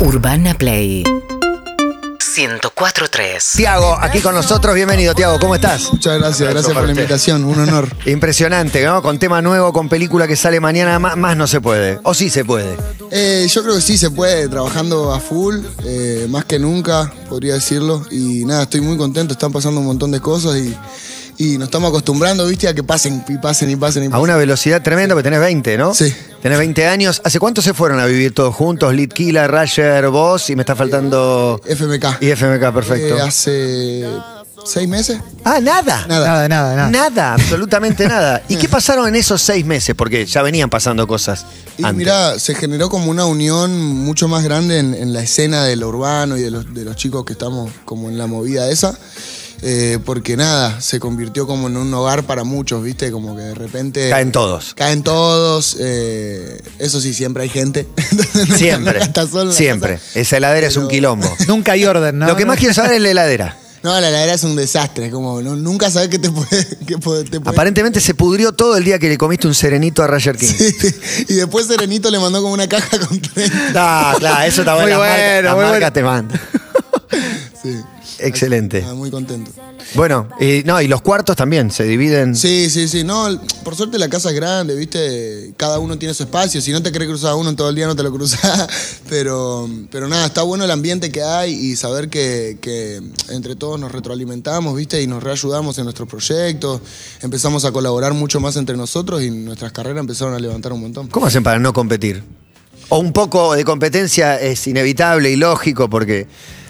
Urbana Play 104.3 Tiago, aquí con nosotros, bienvenido Tiago, ¿cómo estás? Muchas gracias, gracias por la invitación, un honor. Impresionante, ¿no? Con tema nuevo, con película que sale mañana, más, más no se puede. O sí se puede. Eh, yo creo que sí se puede, trabajando a full, eh, más que nunca, podría decirlo. Y nada, estoy muy contento, están pasando un montón de cosas y, y nos estamos acostumbrando, viste, a que pasen y pasen y pasen y A pasen. una velocidad tremenda, porque tenés 20, ¿no? Sí. Tenés 20 años. ¿Hace cuánto se fueron a vivir todos juntos? Lead Killer, Rasher, vos, y me está faltando... FMK. Y FMK, perfecto. Eh, hace seis meses. Ah, nada. Nada. Nada, nada, nada. Nada, absolutamente nada. ¿Y qué pasaron en esos seis meses? Porque ya venían pasando cosas. Y antes. mirá, se generó como una unión mucho más grande en, en la escena de lo urbano y de los, de los chicos que estamos como en la movida esa. Eh, porque nada, se convirtió como en un hogar para muchos, ¿viste? Como que de repente. Caen todos. Caen todos. eh, eso sí, siempre hay gente. Siempre. La Siempre. Esa heladera es un quilombo. Nunca hay orden, ¿no? Lo que más quiero saber es la heladera. No, la heladera es un desastre. Como no- nunca sabes qué te puede. qué puede- te puede- Aparentemente se pudrió todo el día que le comiste un serenito a Roger King. y después Serenito le mandó como una caja con 30. Ah, claro, eso está Muy bueno. La bueno, marca, la muy marca bueno. te manda. Sí. Excelente. Ah, muy contento. Bueno, y, no, y los cuartos también se dividen. Sí, sí, sí. No, por suerte la casa es grande, ¿viste? Cada uno tiene su espacio. Si no te querés cruzar uno en todo el día, no te lo cruzás. Pero, pero nada, está bueno el ambiente que hay y saber que, que entre todos nos retroalimentamos, ¿viste? Y nos reayudamos en nuestros proyectos. Empezamos a colaborar mucho más entre nosotros y nuestras carreras empezaron a levantar un montón. ¿Cómo hacen para no competir? O un poco de competencia es inevitable y lógico porque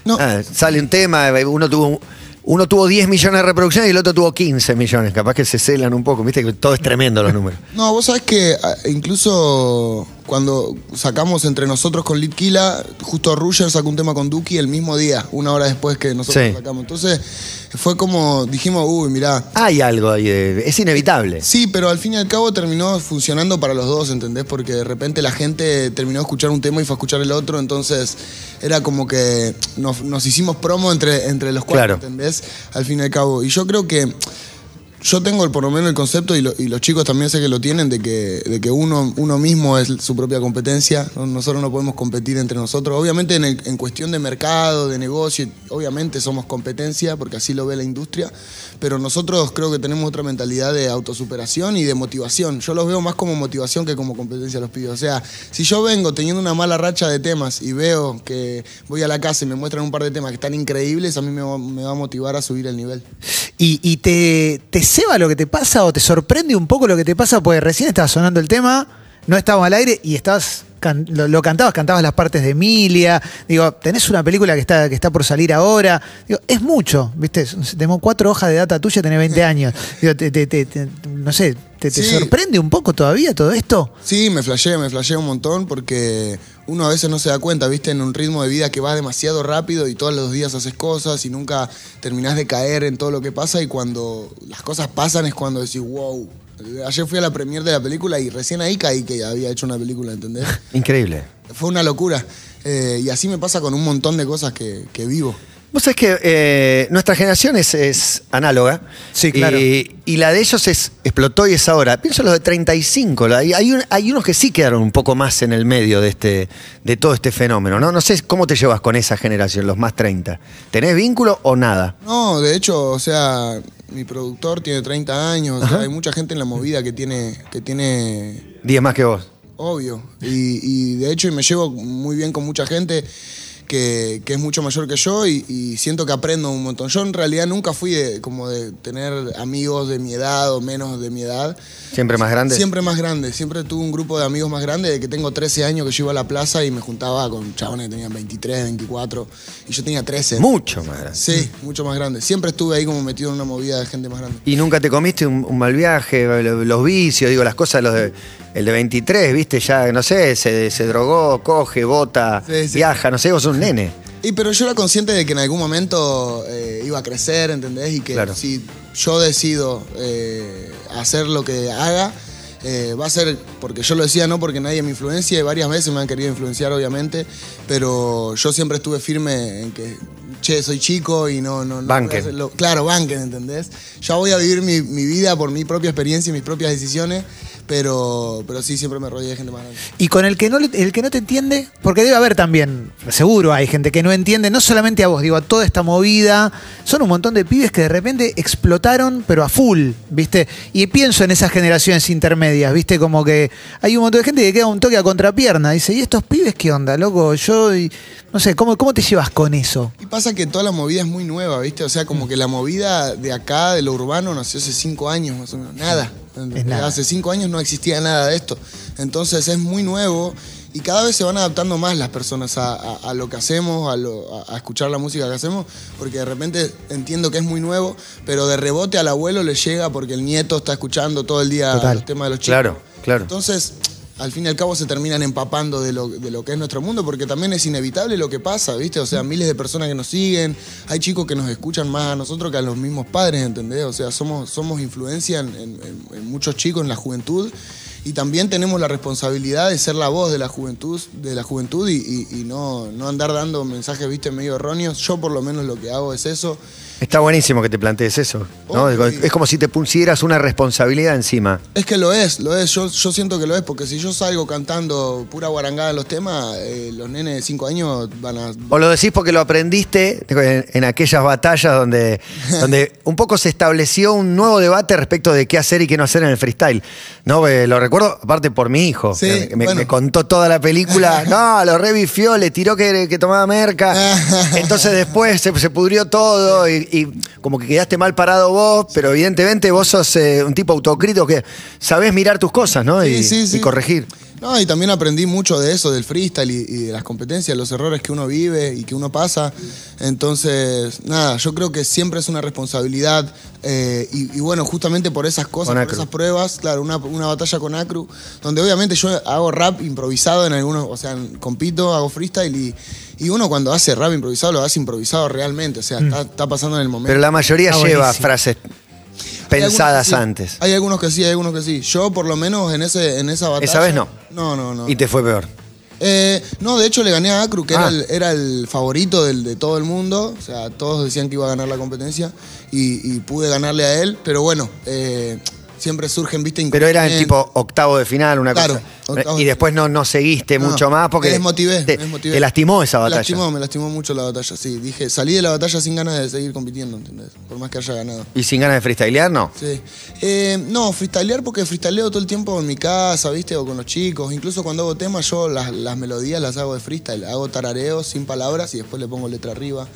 No. ah, sale un tema, uno tuvo uno tuvo 10 millones de reproducciones y el otro tuvo 15 millones. Capaz que se celan un poco, viste que todo es tremendo los números. No, vos sabés que ah, incluso cuando sacamos entre nosotros con Litkila, justo Ruger sacó un tema con Duki el mismo día, una hora después que nosotros Sí. lo sacamos. Entonces fue como, dijimos, uy, mirá. Hay algo ahí, de- es inevitable. Sí, pero al fin y al cabo terminó funcionando para los dos, ¿entendés? Porque de repente la gente terminó de escuchar un tema y fue a escuchar el otro, entonces era como que nos, nos hicimos promo entre, entre los cuatro, Claro. ¿entendés? Al fin y al cabo. Y yo creo que yo tengo el- por lo menos el concepto y, lo- y los chicos también sé que lo tienen de que, de que uno, uno mismo es su propia competencia. ¿no? Nosotros no podemos competir entre nosotros. Obviamente en, cuestión de mercado, de negocio, obviamente somos competencia porque así lo ve la industria. Pero nosotros creo que tenemos otra mentalidad de autosuperación y de motivación. Yo los veo más como motivación que como competencia los pibes. O sea, si yo vengo teniendo una mala racha de temas y veo que voy a la casa y me muestran un par de temas que están increíbles, a mí me va, a motivar a subir el nivel. ¿Y, y te, te ceba lo que te pasa o te sorprende un poco lo que te pasa? Porque recién estaba sonando el tema, no estábamos al aire y estabas can- lo, lo cantabas, cantabas las partes de Emilia. Digo, tenés una película que está, que está por salir ahora. Digo, es mucho, ¿viste? Tenemos cuatro hojas de data tuya, tenés 20 años. Digo, te- te- te- te- no sé, ¿te, te Sí. sorprende un poco todavía todo esto? Sí, me flashea, me flashea un montón porque uno a veces no se da cuenta, viste, en un ritmo de vida que va demasiado rápido y todos los días haces cosas y nunca terminás de caer en todo lo que pasa y cuando las cosas pasan es cuando decís, wow. Ayer fui a la premiere de la película y recién ahí caí que había hecho una película, ¿entendés? Increíble. Fue una locura. Eh, y así me pasa con un montón de cosas que, que vivo. Vos sabés que eh, nuestra generación es, es análoga. Sí, claro. Y, y la de ellos es explotó y es ahora. Pienso en los de 35. la- Hay, hay, un- hay unos que sí quedaron un poco más en el medio de, este, de todo este fenómeno, ¿no? No sé cómo te llevas con esa generación, los más 30. ¿Tenés vínculo o nada? No, de hecho, o sea, mi productor tiene 30 años, o sea, hay mucha gente en la movida que tiene, que tiene 10 más que vos. Obvio. Y, y de hecho me llevo muy bien con mucha gente que, que es mucho mayor que yo y, y siento que aprendo un montón. Yo en realidad nunca fui de, como de tener amigos de mi edad o menos de mi edad. Siempre más grande. Siempre más grande. Siempre tuve un grupo de amigos más grande de que tengo 13 años que yo iba a la plaza y me juntaba con chabones que tenían 23, 24 y yo tenía 13. Mucho más grande. Sí, mucho más grande. Siempre estuve ahí como metido en una movida de gente más grande. ¿Y nunca te comiste un, un mal viaje, lo- los vicios, digo, las cosas, los de, el de 23, viste, ya, no sé, se, se drogó, coge, bota, Sí, sí. viaja, no sé, vos sos un nene. Y pero yo era consciente de que en algún momento eh, iba a crecer, ¿entendés? Y que Claro. si yo decido eh, hacer lo que haga, eh, va a ser porque yo lo decía, no porque nadie me influencia, y varias veces me han querido influenciar, obviamente, pero yo siempre estuve firme en que, che, soy chico y no... no, no Banquen. Claro, banquen, ¿entendés? Ya voy a vivir mi, mi vida por mi propia experiencia y mis propias decisiones, Pero, pero sí, siempre me rodeé de gente más grande. Y con el que, no, el que no te entiende, porque debe haber también, seguro hay gente que no entiende, no solamente a vos, digo, a toda esta movida. Son un montón de pibes que de repente explotaron, pero a full, ¿viste? Y pienso en esas generaciones intermedias, ¿viste? Como que hay un montón de gente que queda un toque a contrapierna. Dice, ¿y estos pibes qué onda, loco? Yo, y- no sé, ¿cómo, ¿cómo te llevas con eso? Y pasa que toda la movida es muy nueva, ¿viste? O sea, como que la movida de acá, de lo urbano, nació hace cinco años más o menos. Nada. Hace cinco años no existía nada de esto. Entonces es muy nuevo y cada vez se van adaptando más las personas a, a- a lo que hacemos, a, lo- a- a escuchar la música que hacemos, porque de repente entiendo que es muy nuevo, pero de rebote al abuelo le llega porque el nieto está escuchando todo el día Total. los temas de los chicos. Claro, claro. Entonces, al fin y al cabo se terminan empapando de lo, de lo que es nuestro mundo, porque también es inevitable lo que pasa, ¿viste? O sea, miles de personas que nos siguen, hay chicos que nos escuchan más a nosotros que a los mismos padres, ¿entendés? O sea, somos, somos influencia en, muchos chicos, en la juventud, y también tenemos la responsabilidad de ser la voz de la juventud, de la juventud y, y- y no, no andar dando mensajes, ¿viste? Medio erróneos. Yo por lo menos lo que hago es eso. Está buenísimo que te plantees eso. Es como si te pusieras una responsabilidad encima. Es que lo es, lo es, yo, yo siento que lo es, porque si yo salgo cantando pura guarangada en los temas, eh, los nenes de 5 años van a... O lo decís porque lo aprendiste en, en aquellas batallas donde, donde un poco se estableció un nuevo debate respecto de qué hacer y qué no hacer en el freestyle. ¿No? Eh, lo recuerdo, aparte por mi hijo. Sí, que me, bueno. me contó toda la película. No, lo revifió, le tiró que, que tomaba merca. Entonces después se, se pudrió todo y, y como que quedaste mal parado vos, pero evidentemente vos sos eh, un tipo autocrítico que sabés mirar tus cosas, ¿no? Sí, y, sí, sí. y corregir. No, y también aprendí mucho de eso, del freestyle y, y de las competencias, los errores que uno vive y que uno pasa. Entonces, nada, yo creo que siempre es una responsabilidad. eh, y, y bueno, justamente por esas cosas, por esas pruebas, claro, una, una batalla con Donde obviamente yo hago rap improvisado en algunos, o sea, compito, hago freestyle y, y uno cuando hace rap improvisado lo hace improvisado realmente, o sea, está, está pasando en el momento. Pero la mayoría Está lleva buenísimo. frases pensadas sí. antes. Hay algunos que sí, hay algunos que sí. Yo, por lo menos, en, ese, en esa batalla. Esa vez no. No, no, no. Y te fue peor. Eh, no, de hecho le gané a Acru, que Ah. era, el, era el favorito del- de todo el mundo. O sea, todos decían que iba a ganar la competencia y, y pude ganarle a él. Pero bueno, eh, siempre surgen, viste, Pero era el inconvenientes. tipo octavo de final, una Claro, cosa. Y de después no, no seguiste No, mucho más porque me desmotivé, te, me desmotivé. te lastimó esa Me batalla. lastimó, me lastimó mucho la batalla, sí. Dije, salí de la batalla sin ganas de seguir compitiendo, ¿entendés? Por más que haya ganado. Y sin ganas de freestylear, no. Sí. Eh, no, freestylear porque freestyleo todo el tiempo en mi casa, ¿viste? O con los chicos. Incluso cuando hago temas, yo las, las melodías las hago de freestyle. Hago tarareos sin palabras y después le pongo letra arriba.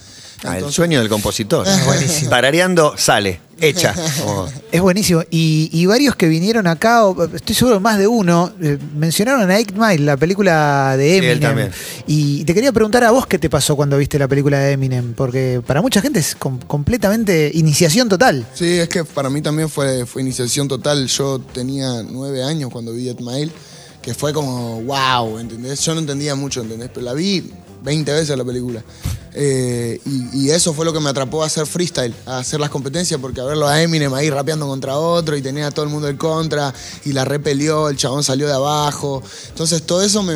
Ah, el sueño del compositor. Buenísimo. Tarareando sale, hecha. Como- Es buenísimo. Y, y varios que vinieron acá, o- estoy seguro más de uno, eh, mencionaron a 8 Mile, la película de Sí, él Eminem. también. y te quería preguntar a vos qué te pasó cuando viste la película de Eminem, porque para mucha gente es com- completamente iniciación total. Sí, es que para mí también fue, fue iniciación total. Yo tenía nueve años cuando vi Ed Mile, que fue como, wow, ¿entendés? Yo no entendía mucho, ¿entendés? Pero la vi 20 veces la película. Eh, y, eso fue lo que me atrapó a hacer freestyle, a hacer las competencias, porque a verlo a Eminem ahí rapeando contra otro y tenía a todo el mundo en contra y la repelió, el chabón salió de abajo. Entonces todo eso me,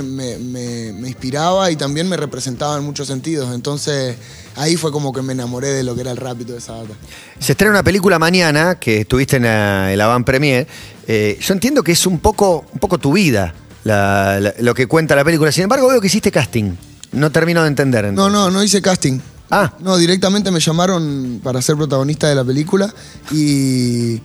inspiraba y también me representaba en muchos sentidos. Entonces ahí fue como que me enamoré de lo que era el rap toda esa data. Se estrena una película mañana que estuviste en la, en la Van Premier. Eh, yo entiendo que es un poco, un poco tu vida la- lo que cuenta la película. Sin embargo, veo que hiciste casting. No termino de entender. No, entonces. no, no hice casting. Ah. No, directamente me llamaron para ser protagonista de la película y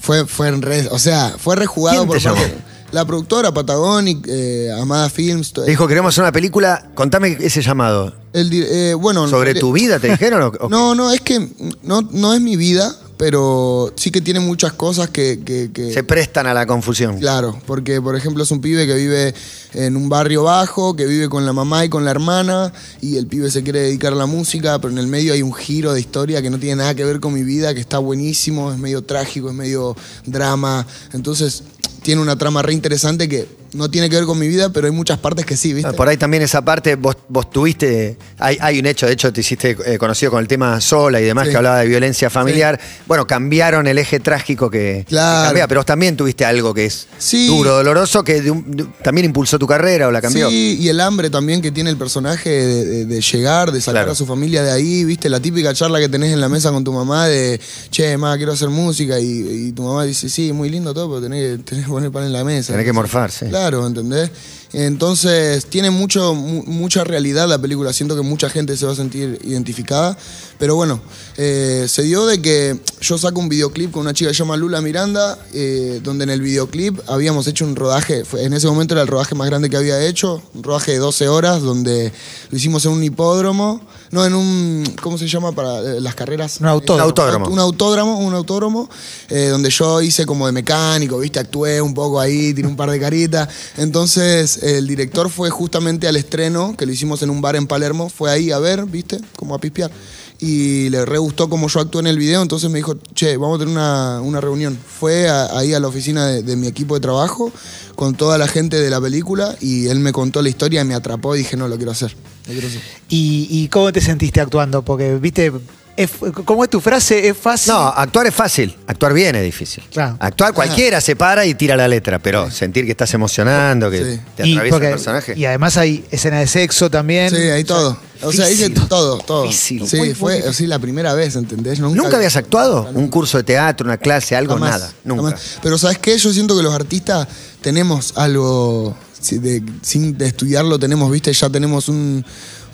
fue, fue en red, o sea, fue rejugado ¿Quién por te llamó? parte- la productora Patagonic, eh, Amada Films. to- dijo, queremos hacer una película. Contame ese llamado. el di- eh, bueno, ¿Sobre eh, tu vida te dijeron? o- o- No, no, es que no, no es mi vida, pero sí que tiene muchas cosas que- que- que Se prestan a la confusión. Claro, porque por ejemplo es un pibe que vive en un barrio bajo, que vive con la mamá y con la hermana, y el pibe se quiere dedicar a la música, pero en el medio hay un giro de historia que no tiene nada que ver con mi vida, que está buenísimo, es medio trágico, es medio drama, entonces tiene una trama re interesante que no tiene que ver con mi vida, pero hay muchas partes que sí, ¿viste? Por ahí también esa parte, vos, vos tuviste, hay, hay un hecho, de hecho te hiciste eh, conocido con el tema sola y demás, Sí. que hablaba de violencia familiar. Bueno, cambiaron el eje trágico que, que Claro. cambia, pero vos también tuviste algo que es Sí. duro, doloroso, que de un- de- también impulsó tu carrera o la cambió. Sí, y el hambre también que tiene el personaje de, llegar, de sacar Claro. a su familia de ahí, viste, la típica charla que tenés en la mesa con tu mamá de, che, mamá, quiero hacer música, y, y tu mamá dice, sí, muy lindo todo, pero tenés, que- tenés que poner pan en la mesa. Tenés que morfar, sí. Claro, ¿entendés? Entonces, tiene mucho, mu- mucha realidad la película. Siento que mucha gente se va a sentir identificada. Pero bueno, eh, se dio de que yo saco un videoclip con una chica que se llama Lula Miranda, eh, donde en el videoclip habíamos hecho un rodaje, fue- en ese momento era el rodaje más grande que había hecho, un rodaje de 12 horas, donde lo hicimos en un hipódromo, no, en un, ¿cómo se llama para eh, las carreras? Un autódromo. Un autódromo. Un autódromo, un autódromo, eh, donde yo hice como de mecánico, viste, actué un poco ahí, tiré un par de caritas. Entonces, el director fue justamente al estreno, que lo hicimos en un bar en Palermo, fue ahí a ver, viste, como a pispear. Y le re gustó cómo yo actué en el video, entonces me dijo, che, vamos a tener una, una reunión. Fue ahí a la oficina de, mi equipo de trabajo con toda la gente de la película y él me contó la historia y me atrapó y dije, no, lo quiero hacer. Lo quiero hacer. ¿Y, y cómo te sentiste actuando? Porque, viste, es- ¿cómo es tu frase? Es fácil. No, actuar es fácil, actuar bien es difícil. Claro. Actuar cualquiera se para y tira la letra, pero sentir que estás emocionando, que Sí. te y, atraviesa porque- el personaje. y además hay escena de sexo también. Sí, ahí todo. O sea, hice difícil. todo, todo. Difícil. Sí, Muy, fue así la primera vez, ¿entendés? ¿Nunca habías actuado? ¿Un curso de teatro, una clase, algo? Jamás, nada. Nunca. jamás. Pero ¿sabes qué? Yo siento que los artistas tenemos algo, si- de- sin de estudiarlo tenemos, viste, ya tenemos un-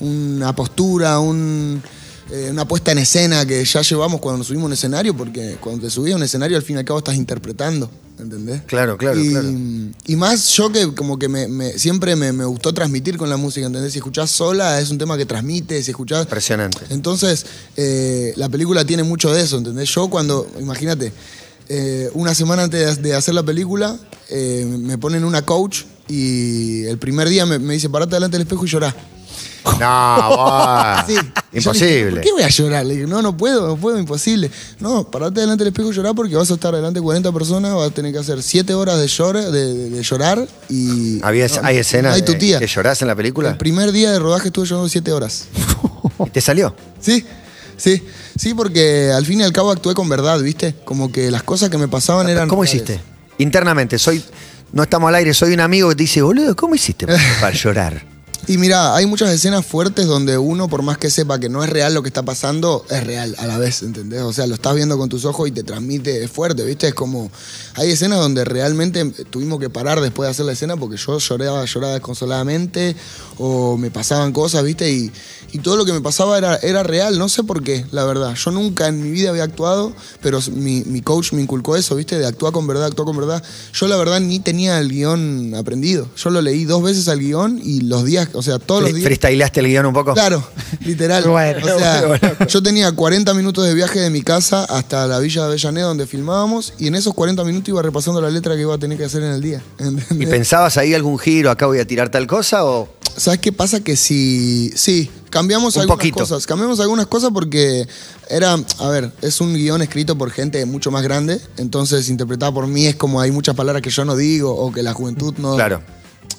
una postura, un, eh, una puesta en escena que ya llevamos cuando nos subimos a un escenario, porque cuando te subís a un escenario al fin y al cabo estás interpretando, ¿entendés? Claro, claro, y, claro. Y más yo que como que me, me- siempre me, me gustó transmitir con la música, ¿entendés? Si escuchás sola es un tema que transmite, si escuchás... Impresionante. Entonces, eh, la película tiene mucho de eso, ¿entendés? Yo cuando, imagínate, eh, una semana antes de, hacer la película, me ponen una coach y el primer día me, me dice, parate delante del espejo y llorá. No, buah. Sí. Y yo le dije, Imposible. ¿Por qué voy a llorar? Le dije, no, no puedo, no puedo, imposible. No, parate delante del espejo y llorá porque vas a estar delante de 40 personas, vas a tener que hacer 7 horas de, llor- de, de- de llorar y... Había, no, hay escenas Hay tu tía. que llorás en la película El primer día de rodaje estuve llorando 7 horas. y te salió. Sí, sí, sí, porque al fin y al cabo actué con verdad, ¿viste? Como que las cosas que me pasaban eran. ¿Cómo reales. hiciste? Internamente, soy, no estamos al aire, soy un amigo que te dice, boludo, ¿cómo hiciste para, para llorar? Y mira, hay muchas escenas fuertes donde uno, por más que sepa que no es real lo que está pasando, es real a la vez, ¿entendés? O sea, lo estás viendo con tus ojos y te transmite, fuerte, ¿viste? Es como. Hay escenas donde realmente tuvimos que parar después de hacer la escena porque yo lloraba, lloraba desconsoladamente o me pasaban cosas, ¿viste? Y, y todo lo que me pasaba era, era real, no sé por qué, la verdad. Yo nunca en mi vida había actuado, pero mi, mi coach me inculcó eso, ¿viste? De actuar con verdad, actuar con verdad. Yo la verdad ni tenía el guion aprendido. Yo lo leí dos veces al guion y los días, o sea, todos los días. ¿Freestyleaste el guion un poco? Claro, literal. Bueno, o sea, bueno, bueno. yo tenía 40 minutos de viaje de mi casa hasta la villa de Avellaneda donde filmábamos y en esos 40 minutos iba repasando la letra que iba a tener que hacer en el día. ¿Y ¿entendés? pensabas ahí algún giro, acá voy a tirar tal cosa o...? ¿Sabes qué pasa? Que si. Sí, cambiamos Un algunas poquito. cosas. Cambiamos algunas cosas porque era. A ver, es un guion escrito por gente mucho más grande. Entonces, interpretado por mí es como hay muchas palabras que yo no digo o que la juventud no. Claro.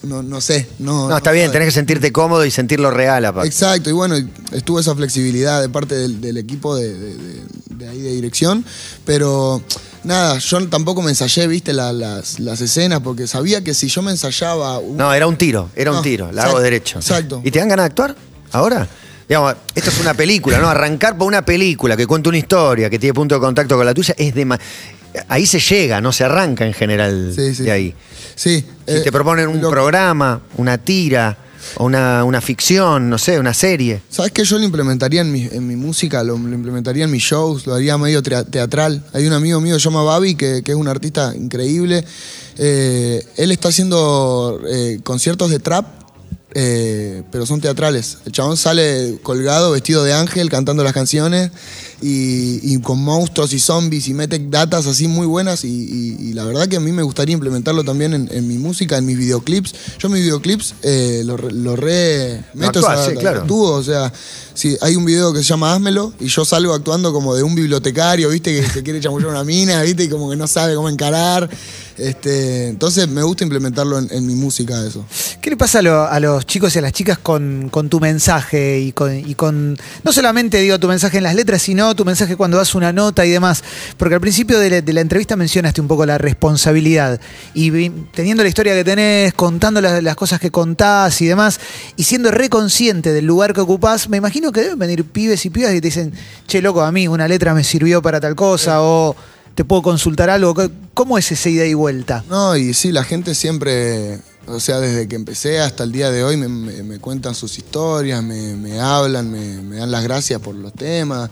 No, no sé. No, No, está bien, tenés que sentirte cómodo y sentirlo real aparte. Exacto, y bueno, estuvo esa flexibilidad de parte del, del equipo de, de- de- de ahí de dirección, pero nada, yo tampoco me ensayé, viste, la- las, las escenas, porque sabía que si yo me ensayaba... un- No, era un tiro, era un tiro, la hago derecho. exacto. ¿Y te dan ganas de actuar ahora? Digamos, esto es una película, ¿no? Arrancar por una película que cuenta una historia, que tiene punto de contacto con la tuya, es de... Ahí se llega, no se arranca en general Sí, sí. de ahí. Sí. Si eh, te proponen un lo- programa, una tira, o una, una ficción, no sé, una serie. ¿Sabes qué? Yo lo implementaría en mi, en mi música, lo, lo implementaría en mis shows, lo haría medio teatral. Hay un amigo mío que se llama Babi, que, que es un artista increíble. Eh, él está haciendo eh, conciertos de trap, eh, pero son teatrales. El chabón sale colgado, vestido de ángel, cantando las canciones y, y con monstruos y zombies y mete datas así muy buenas. Y, y- y la verdad que a mí me gustaría implementarlo también en, en mi música, en mis videoclips. Yo mis videoclips eh, lo, re- lo re meto actuás, esa sí, data, claro. actúo, o sea, si hay un video que se llama Házmelo y yo salgo actuando como de un bibliotecario, viste, que se quiere chamullar una mina, viste, y como que no sabe cómo encarar. Este, entonces me gusta implementarlo en, mi música eso. ¿Qué le pasa a, lo- a los chicos y a las chicas con, tu mensaje y con, y no solamente digo tu mensaje en las letras, sino tu mensaje cuando das una nota y demás? Porque al principio de la, entrevista mencionaste un poco la responsabilidad y teniendo la historia que tenés, contando las, cosas que contás y demás, y siendo reconsciente del lugar que ocupás, me imagino que deben venir pibes y pibas que te dicen, che, loco, a mí una letra me sirvió para tal cosa o te puedo consultar algo. ¿Cómo es esa ida y vuelta? No, y sí, la gente siempre, o sea, desde que empecé hasta el día de hoy me, me- me cuentan sus historias, me, me hablan, me, dan las gracias por los temas.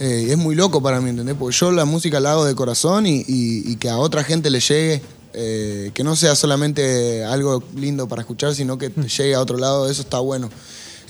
Eh, es muy loco para mí, ¿entendés? Porque yo la música la hago de corazón y, y- y que a otra gente le llegue, eh, que no sea solamente algo lindo para escuchar, sino que te llegue a otro lado, eso está bueno.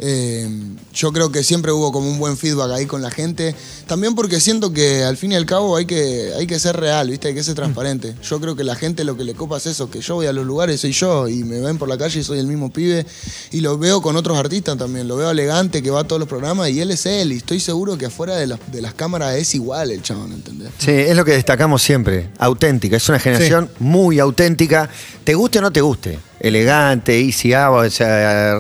Eh, yo creo que siempre hubo como un buen feedback ahí con la gente. También porque siento que al fin y al cabo hay que, hay que ser real, ¿viste? Hay que ser transparente. Yo creo que la gente lo que le copa es eso, que yo voy a los lugares, soy yo, y me ven por la calle y soy el mismo pibe. Y lo veo con otros artistas también. Lo veo elegante, que va a todos los programas, y él es él. Y estoy seguro que afuera de, las- de las cámaras es igual el chabón, ¿entendés? Sí, es lo que destacamos siempre, auténtica. Es una generación muy auténtica, te guste o no te guste. Elegante, Easy A, o sea,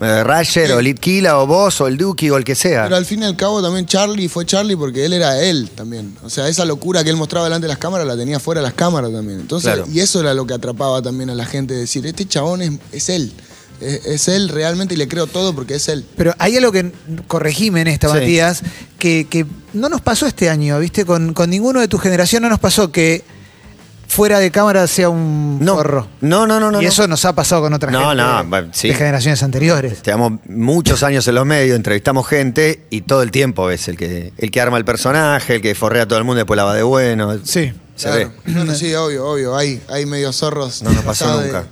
eh, Rasher, Sí. o Litkila, o vos, o el Duki, o el que sea. Pero al fin y al cabo también Charlie fue Charlie porque él era él también. O sea, esa locura que él mostraba delante de las cámaras la tenía fuera de las cámaras también. Entonces, Claro. y eso era lo que atrapaba también a la gente, decir, este chabón es, es él. Es, es él realmente y le creo todo porque es él. Pero hay algo que, corregime en esta, Sí. Matías, que, que no nos pasó este año, ¿viste? Con, con ninguno de tu generación no nos pasó que fuera de cámara sea un No, forro. no, no, no, no, Y no. eso nos ha pasado con otra No, gente no, de, bueno, sí. de generaciones anteriores. Llevamos muchos años en los medios, entrevistamos gente y todo el tiempo es el que, el que arma el personaje, el que forrea a todo el mundo y después la va de bueno. Sí. Se Claro. ve. Sí, obvio, obvio. Hay, hay medio zorros. No nos pasó de- nunca.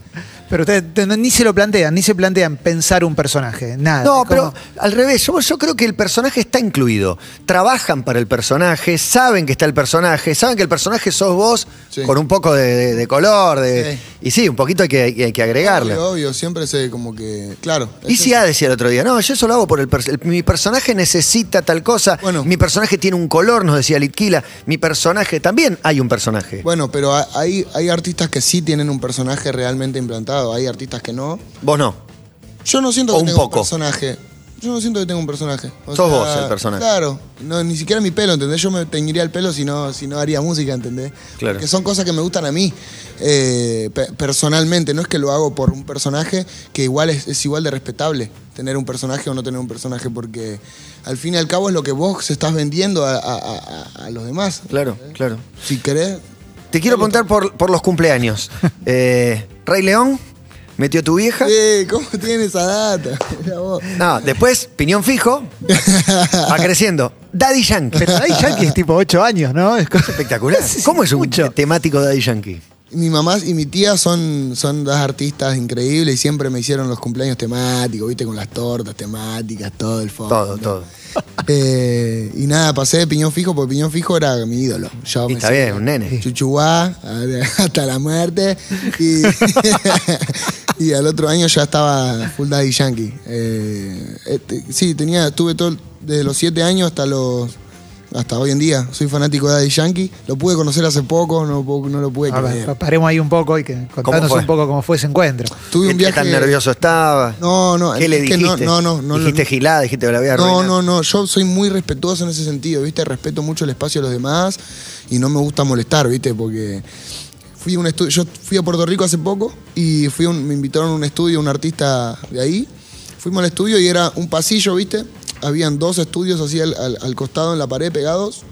Pero ustedes te- ni se lo plantean, ni se plantean pensar un personaje, nada. No, pero como- al revés, yo, yo creo que el personaje está incluido. Trabajan para el personaje, saben que está el personaje, saben que el personaje sos vos Sí. con un poco de, de- de color. De, Sí. Y sí, un poquito hay que, hay que agregarle. Obvio, obvio, siempre se como que. Claro. Y si A decía el otro día, no, yo eso lo hago por el, pers- el- Mi personaje necesita tal cosa. Bueno. mi personaje tiene un color, nos decía Litquila. Mi personaje también hay un personaje. Bueno, pero ha- hay, hay artistas que sí tienen un personaje realmente implantado, hay artistas que no. Vos no. Yo no siento O que un tenga poco. un personaje. Yo no siento que tenga un personaje. O Sos vos el personaje. Claro, no, ni siquiera mi pelo, ¿entendés? Yo me teñiría el pelo si no, si no haría música, ¿entendés? Claro. Que son cosas que me gustan a mí eh, pe- personalmente, no es que lo hago por un personaje que igual es, es igual de respetable tener un personaje o no tener un personaje, porque al fin y al cabo es lo que vos estás vendiendo a, a- a- a los demás. Claro, claro. Si querés, Te quiero preguntar por, por los cumpleaños. Eh, Rey León, metió tu vieja. eh, ¿cómo tienes esa data? No, después, piñón fijo, va creciendo. Daddy Yankee. Pero Daddy Yankee es tipo 8 años, ¿no? Es Espectacular. Sí, ¿Cómo es un mucho. temático Daddy Yankee? Mi mamá y mi tía son, son dos artistas increíbles y siempre me hicieron los cumpleaños temáticos, viste, con las tortas temáticas, todo el fondo. Todo, todo. Eh, y nada, pasé de Piñón Fijo porque Piñón Fijo era mi ídolo. Yo Y me está bien, un nene. Chuchuá, hasta la muerte. Y, y al otro año ya estaba Full Daddy Yankee. Eh, este, sí, tenía, estuve todo, desde los siete años hasta los hasta hoy en día. Soy fanático de Daddy Yankee. Lo pude conocer hace poco, no, no lo pude A ver, creer. pa- paremos ahí un poco y que contanos un poco cómo fue ese encuentro. Tuve un ¿Qué- viaje. ¿Qué tan nervioso estaba? No, no, ¿Qué le dijiste? no, no, no, no, ¿Dijiste no. gilada? ¿Dijiste que la había No, arruinado? no, no, yo soy muy respetuoso en ese sentido, ¿viste? Respeto mucho el espacio de los demás y no me gusta molestar, ¿viste? Porque fui a un estudio, yo fui a Puerto Rico hace poco y fui un- me invitaron a un estudio, un artista de ahí. Fuimos al estudio y era un pasillo, ¿viste? Habían dos estudios así al, al- al costado en la pared pegados.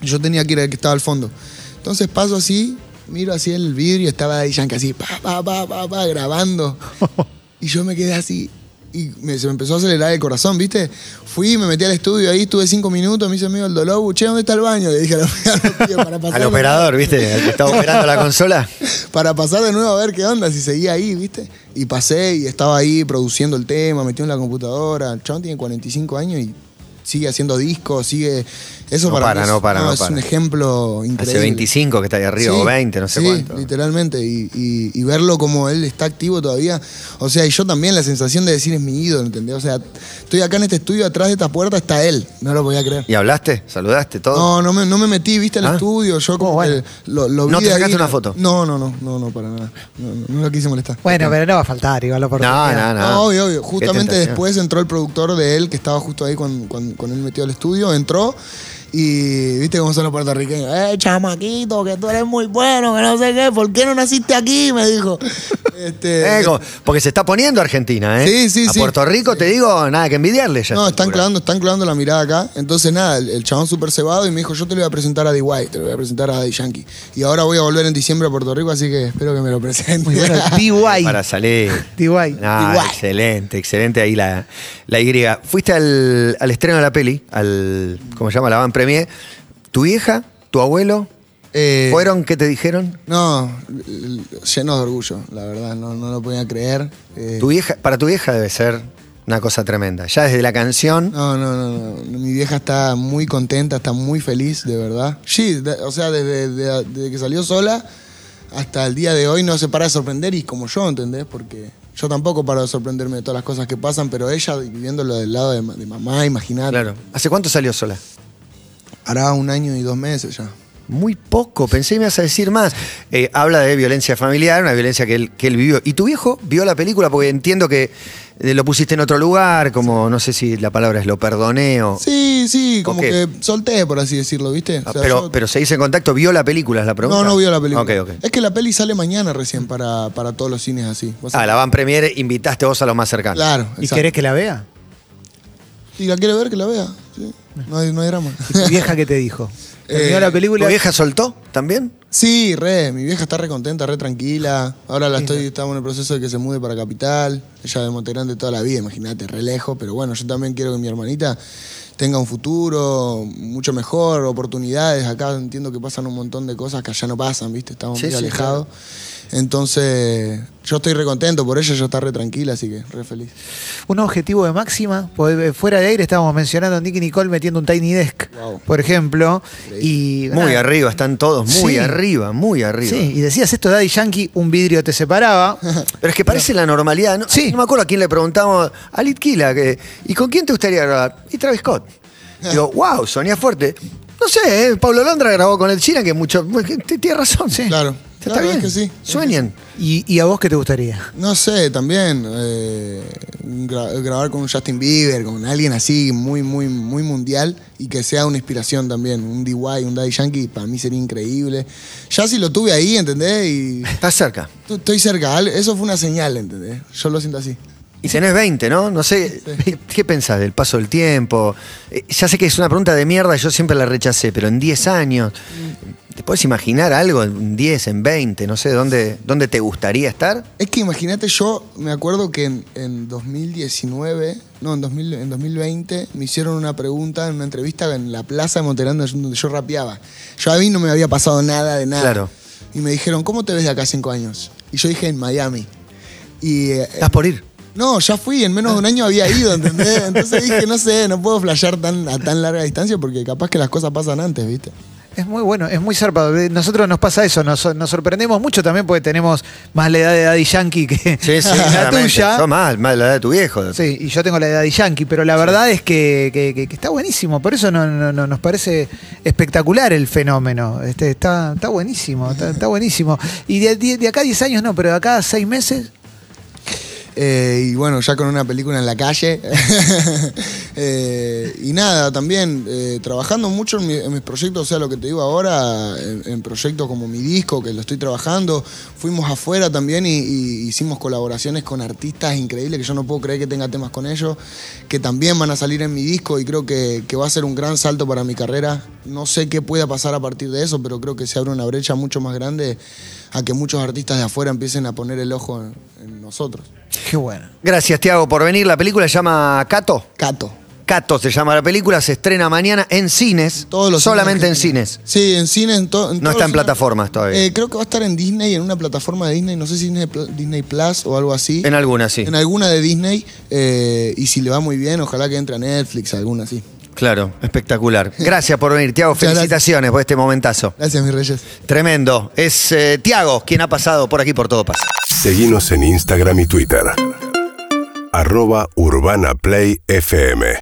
y Yo tenía que ir al que estaba al fondo. Entonces paso así, miro así el vidrio y estaba ahí Yankee así, pa, pa, pa, pa, pa, grabando. Y yo me quedé así. Y me- se me empezó a acelerar el corazón, ¿viste? Fui, me metí al estudio, ahí estuve cinco minutos, me hizo amigo el dolor, che, ¿dónde está el baño? Le dije a los, a los tíos para. Al operador, ¿viste? Al que estaba operando la consola. Para pasar de nuevo a ver qué onda, si seguía ahí, ¿viste? Y pasé y estaba ahí produciendo el tema, metido en la computadora. El chabón tiene 45 años y sigue haciendo discos, sigue. Eso No para para, mí es, no para, no es para. un ejemplo increíble. Hace 25 que está ahí arriba, Sí, o 20, no sé sí, cuánto. literalmente. Y, y- y verlo como él está activo todavía. O sea, y yo también la sensación de decir es mi ídolo, ¿entendés? O sea, estoy acá en este estudio, atrás de esta puerta está él. No lo podía creer. ¿Y hablaste? ¿Saludaste? ¿Todo? No, no me, no me metí, viste el Ah. estudio, yo como Oh, bueno. que lo, lo vi ¿No te ahí, sacaste una foto? No, no, no, no, no, para nada. No, no, no lo quise molestar. Bueno, pero no va a faltar igual la no, oportunidad. no, No, no. obvio, obvio. Justamente después entró el productor de él, que estaba justo ahí cuando, cuando, cuando él metió al estudio, entró y viste cómo son los puertorriqueños. Eh, chamaquito, que tú eres muy bueno, que no sé qué, ¿por qué no naciste aquí? Me dijo. Este, Eh, como- porque se está poniendo Argentina, ¿eh? Sí, sí, A sí. Puerto Rico, te digo, nada que envidiarle ya. No, están clavando, están clavando la mirada acá. Entonces, nada, el, el chabón súper cebado y me dijo, yo te lo voy a presentar a D.Y., te lo voy a presentar a Daddy Yankee. Y ahora voy a volver en diciembre a Puerto Rico, así que espero que me lo presente. Muy bueno, DY. Para salir. DY. excelente, excelente ahí la, la Y. Fuiste al, al estreno de la peli, al, ¿cómo se llama? La van ¿Tu vieja, tu abuelo, Eh, fueron? ¿Qué te dijeron? No, l- lleno de orgullo, la verdad, no, no lo podía creer. Eh, Tu vieja, para tu vieja debe ser una cosa tremenda. Ya desde la canción, No, no, no, no. Mi vieja está muy contenta, está muy feliz, de verdad. Sí, de- o sea, desde, de- desde que salió sola hasta el día de hoy no se para de sorprender y como yo, ¿entendés? Porque yo tampoco paro de sorprenderme de todas las cosas que pasan, pero ella viviéndolo del lado de, de mamá, imaginar. claro. ¿Hace cuánto salió sola? Hará un año y dos meses ya. Muy poco, pensé que me ibas a decir más. Eh, habla de violencia familiar, una violencia que él, que él vivió. ¿Y tu viejo vio la película? Porque entiendo que eh, lo pusiste en otro lugar, como no sé si la palabra es lo perdoné o... Sí, sí, como que solté, por así decirlo, ¿viste? Ah, O sea, pero, yo- pero seguís en contacto, ¿vio la película? Es la pregunta. no, no vio la película. Ok, ok. Es que la peli sale mañana recién para, para todos los cines así. Ah, la van premier, invitaste vos a los más cercanos. Claro. ¿Y exacto. querés que la vea? Si la quiere ver, que la vea. sí. No, hay, no hay drama. ¿Y tu vieja qué te dijo? Terminó Eh, la ¿Tu película. vieja soltó también? Sí, re, mi vieja está re contenta, re tranquila. Ahora la estoy, estamos en el proceso de que se mude para Capital. Ella de Montegrande toda la vida, imagínate, re lejos. Pero bueno, yo también quiero que mi hermanita tenga un futuro mucho mejor, oportunidades. Acá entiendo que pasan un montón de cosas que allá no pasan, ¿viste? Estamos Sí, muy sí, alejados. Entonces, yo estoy re contento por ella, ella está re tranquila, así que re feliz. Un objetivo de máxima. porque Fuera de aire estábamos mencionando a Nicky Nicole metiendo un Tiny Desk, Wow. por ejemplo. Y, Muy nada, arriba, están todos muy Sí. arriba, muy arriba. Sí, y decías esto Daddy Yankee, un vidrio te separaba. Pero es que parece la normalidad. ¿no? Sí. No me acuerdo a quién le preguntamos, a Litquila, que, ¿y con quién te gustaría grabar? Y Travis Scott. Digo, wow, sonía fuerte. No sé, ¿eh? Pablo Londra grabó con el China, que mucho. que t- Tiene razón. Sí. Claro, Está claro, bien. es que sí. Sueñen. ¿Y, y a vos qué te gustaría? No sé, también eh, gra- grabar con un Justin Bieber, con alguien así muy, muy, muy mundial y que sea una inspiración también. Un DY, un Daddy Yankee, para mí sería increíble. Ya si lo tuve ahí, ¿entendés? Y Estás cerca. estoy cerca. Eso fue una señal, ¿entendés? Yo lo siento así. Y tenés 20, ¿no? No sé, ¿qué, qué pensás del paso del tiempo? Eh, ya sé que es una pregunta de mierda, yo siempre la rechacé, pero en 10 años, ¿te puedes imaginar algo en 10, en 20? No sé, ¿dónde, dónde te gustaría estar? Es que imagínate, yo me acuerdo que en, en 2019, no, en, 2000 en 2020, me hicieron una pregunta en una entrevista en la plaza de Monterrey donde yo rapeaba. Yo a mí no me había pasado nada de nada. Claro. Y me dijeron, ¿cómo te ves de acá a cinco años? Y yo dije, en Miami. Y eh, Estás por ir. No, ya fui, en menos de un año había ido, ¿entendés? Entonces dije, no sé, no puedo flashear tan, a tan larga distancia porque capaz que las cosas pasan antes, ¿viste? Es muy bueno, es muy zarpado. Eh, Nosotros nos pasa eso, nos, nos sorprendemos mucho también porque tenemos más la edad de Daddy Yankee que Sí, sí, la tuya. Sos más, más la edad de tu viejo. Sí, y yo tengo la de Daddy Yankee, pero la verdad es que, que- que- que está buenísimo, por eso no, no- no- nos parece espectacular el fenómeno. Este, está, está buenísimo, está, está buenísimo. Y de, de- de acá a 10 años no, pero de acá a 6 meses, Eh, y bueno, ya con una película en la calle. Eh, y nada, también eh, trabajando mucho en, mi- en mis proyectos, o sea, lo que te digo ahora, en, proyectos como mi disco, que lo estoy trabajando. Fuimos afuera también y, hicimos colaboraciones con artistas increíbles, que yo no puedo creer que tenga temas con ellos, que también van a salir en mi disco y creo que va a ser un gran salto para mi carrera. No sé qué pueda pasar a partir de eso, pero creo que se abre una brecha mucho más grande a que muchos artistas de afuera empiecen a poner el ojo en- en nosotros. qué bueno. Gracias, Tiago, por venir. La película se llama Cato. Cato. Cato se llama la película, se estrena mañana en cines. Todos los solamente en cines. Sí, en cines. En to- en No está en plataformas todavía. Eh, creo que va a estar en Disney, en una plataforma de Disney, no sé si Disney, Pl- Disney Plus o algo así. En alguna, sí. En alguna de Disney. eh, y si le va muy bien, ojalá que entre a Netflix, alguna así. Claro, espectacular. Gracias por venir, Tiago. Felicitaciones por este momentazo. Gracias, mis reyes. Tremendo. Es eh, Tiago quien ha pasado por aquí por todo pasa. Seguinos en Instagram y Twitter. Arroba Urbana Play FM.